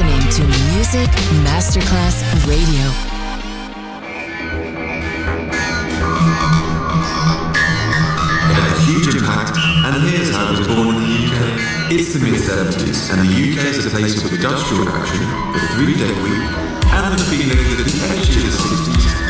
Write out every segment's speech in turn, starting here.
listening to Music Masterclass Radio. A huge impact, and here's how it was born in the UK. It's the mid-70s, and the UK is a place of industrial action, the three-day week, and the feeling that the edge of the 60s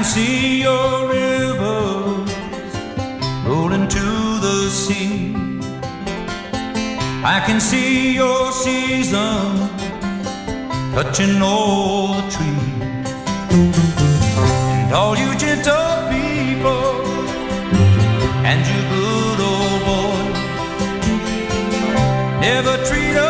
Can see your rivers rolling to the sea. I can see your season touching all the trees. And all you gentle people and you good old boy never treat a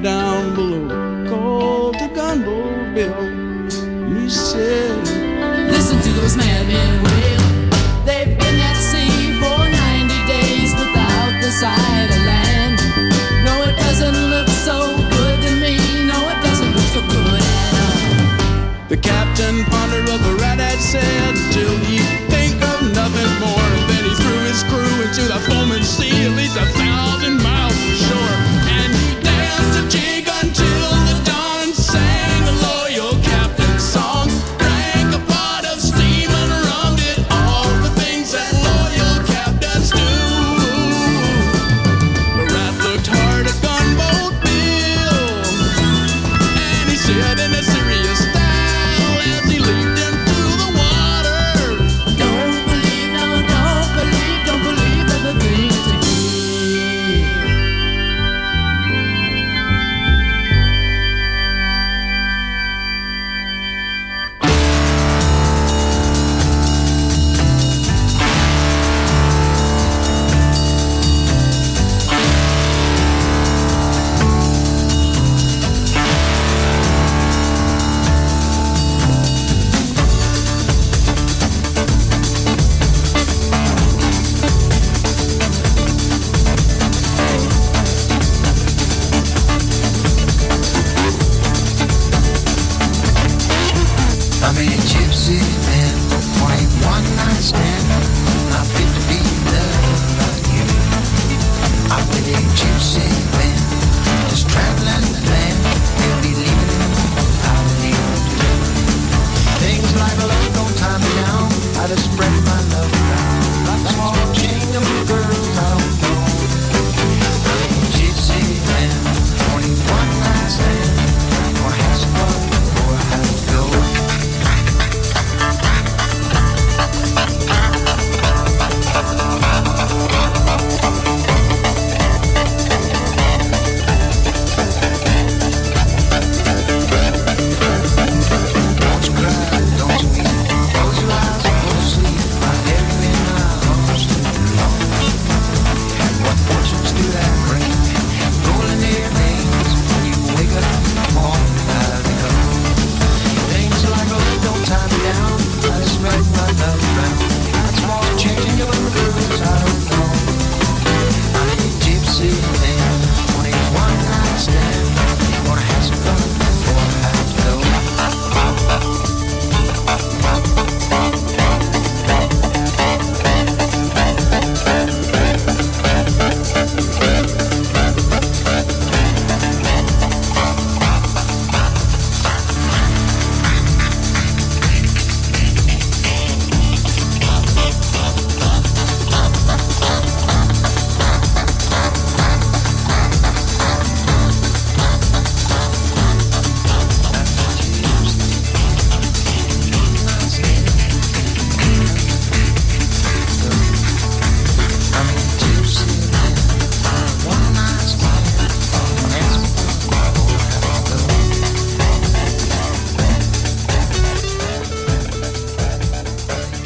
down below called the gunboat Bill. He said, Listen to those madmen.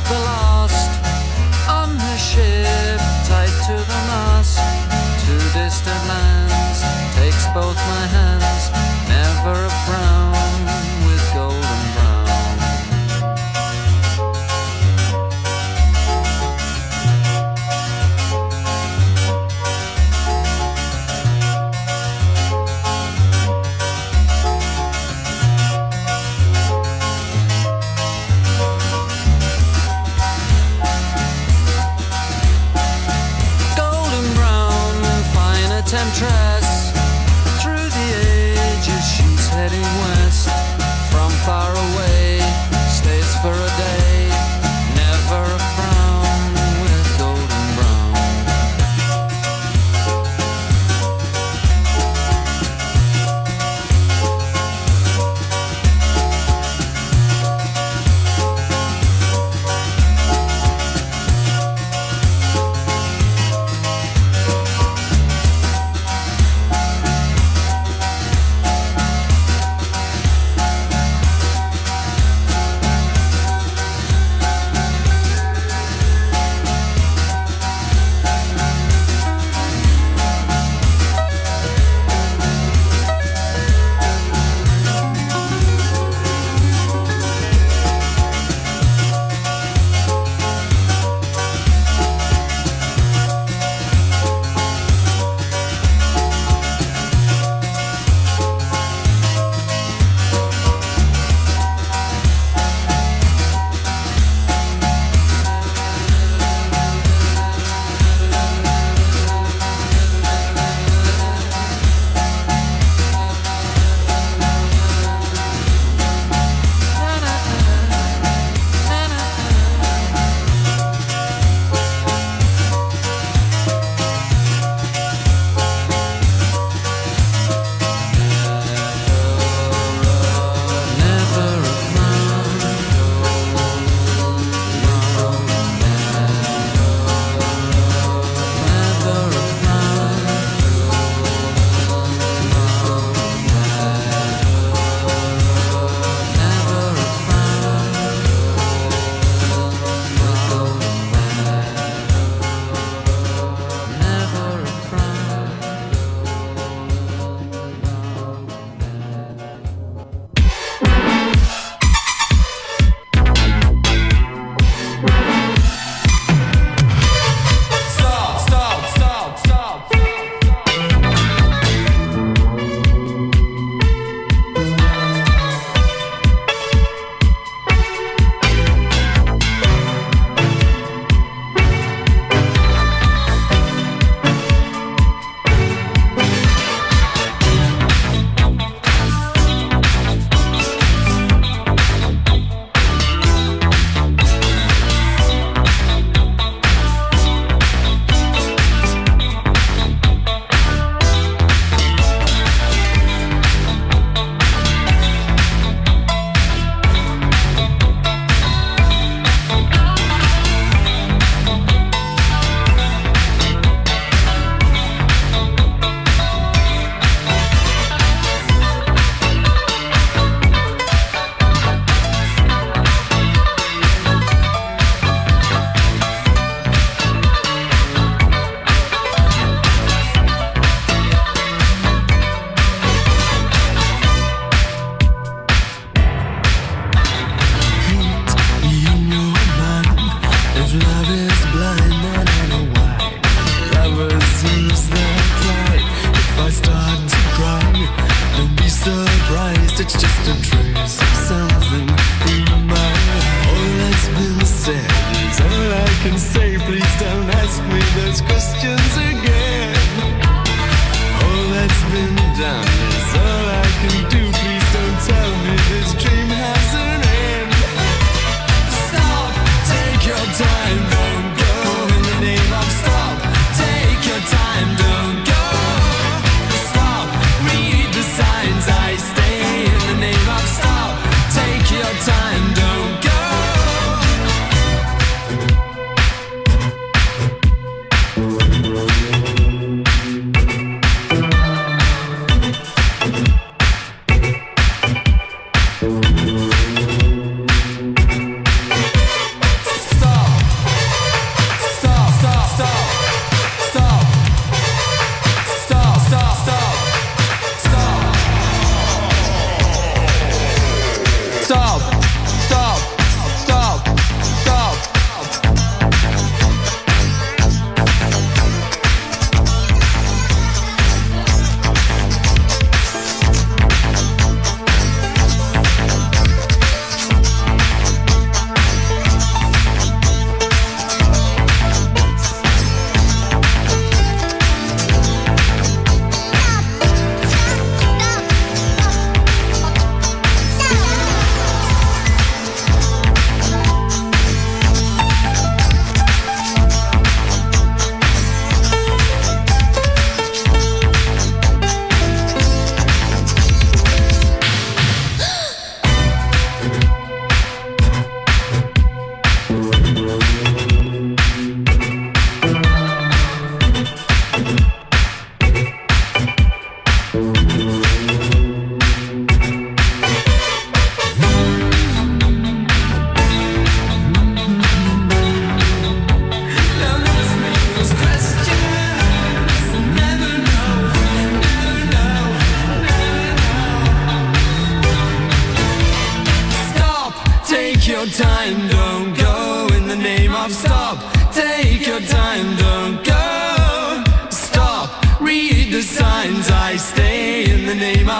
like the law.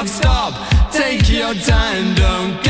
Stop. Take your time, don't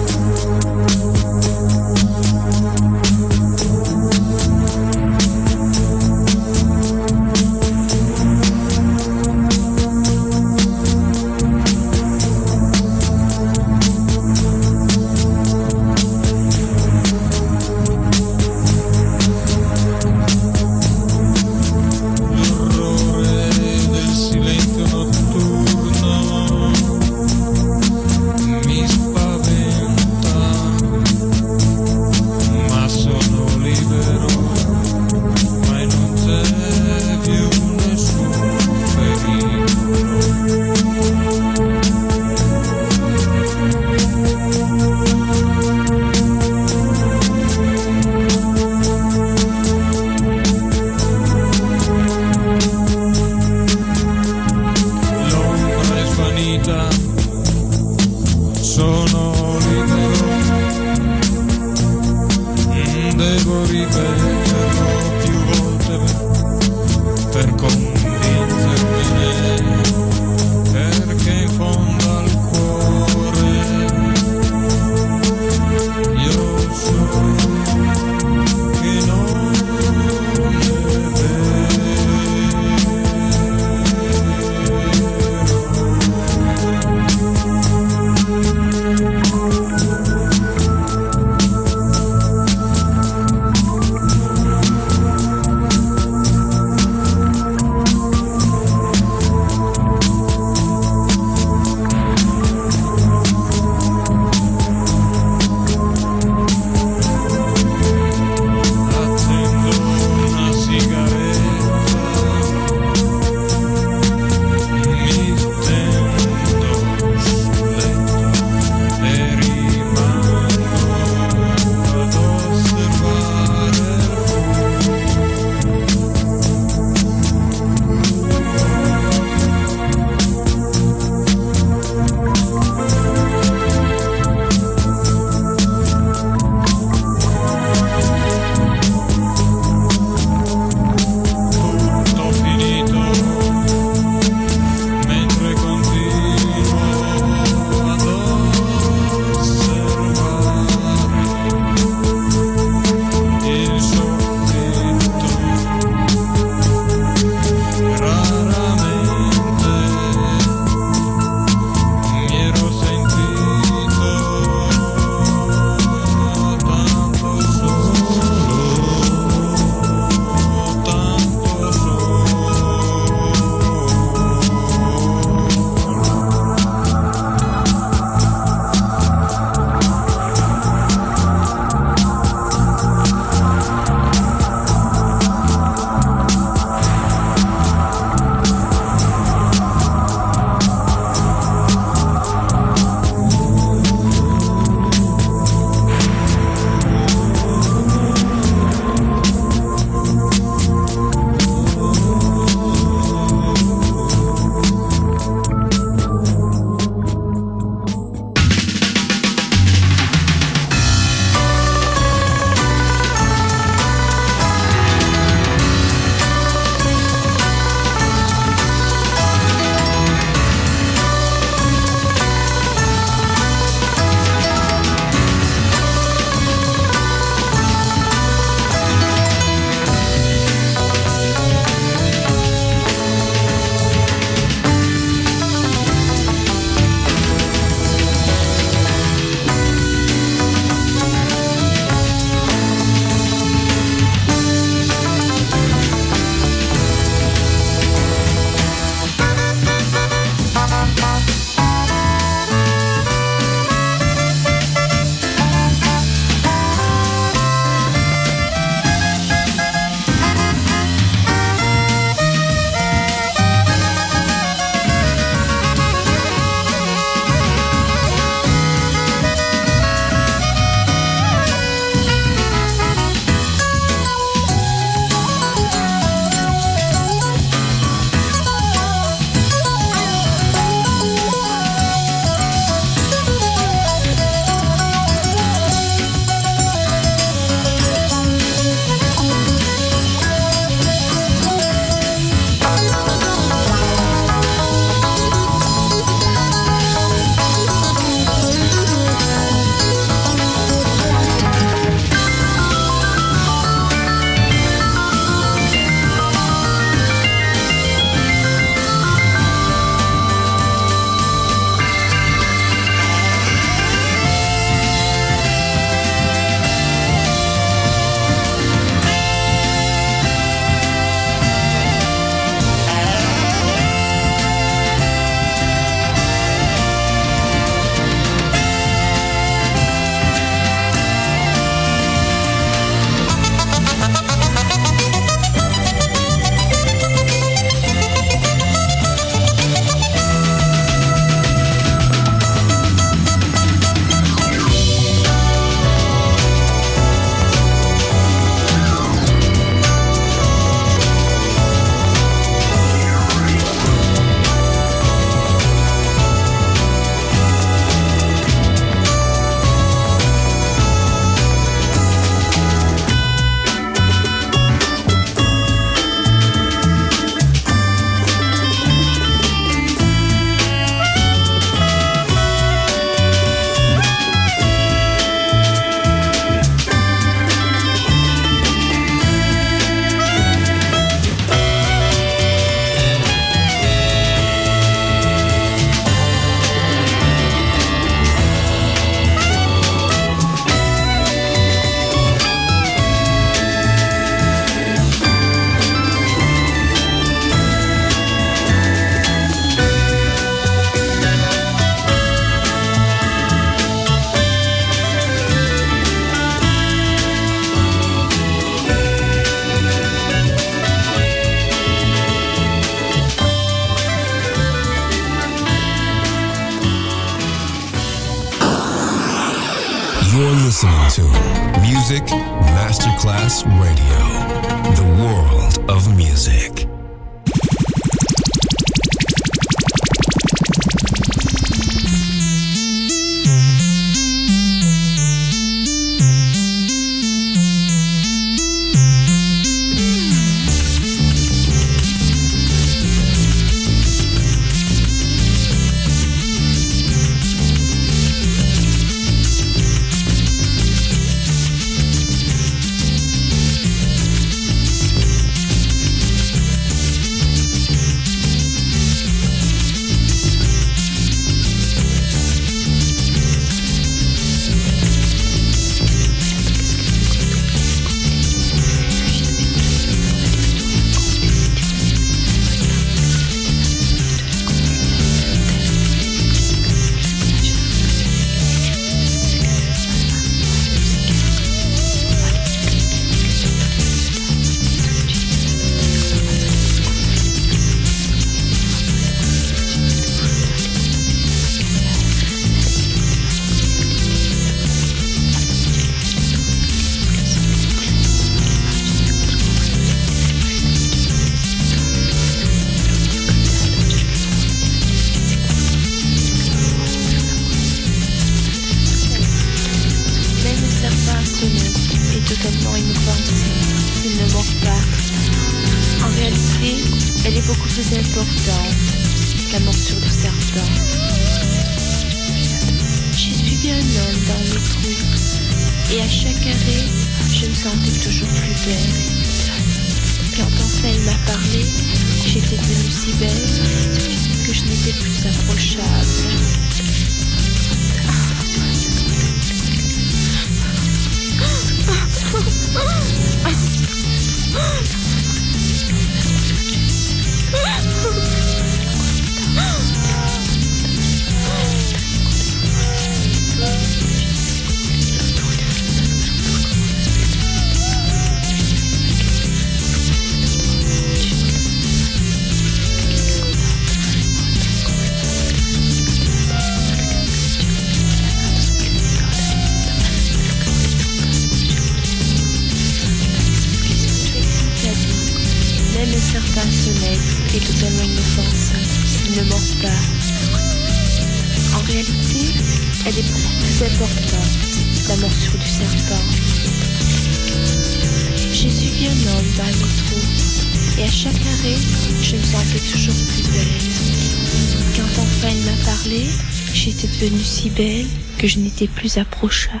si belle que je n'étais plus approchable.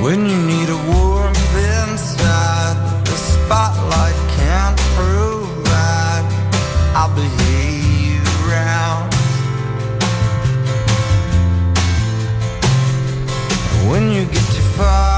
When you need a warmth inside, the spotlight can't provide. I'll be here around. When you get too far.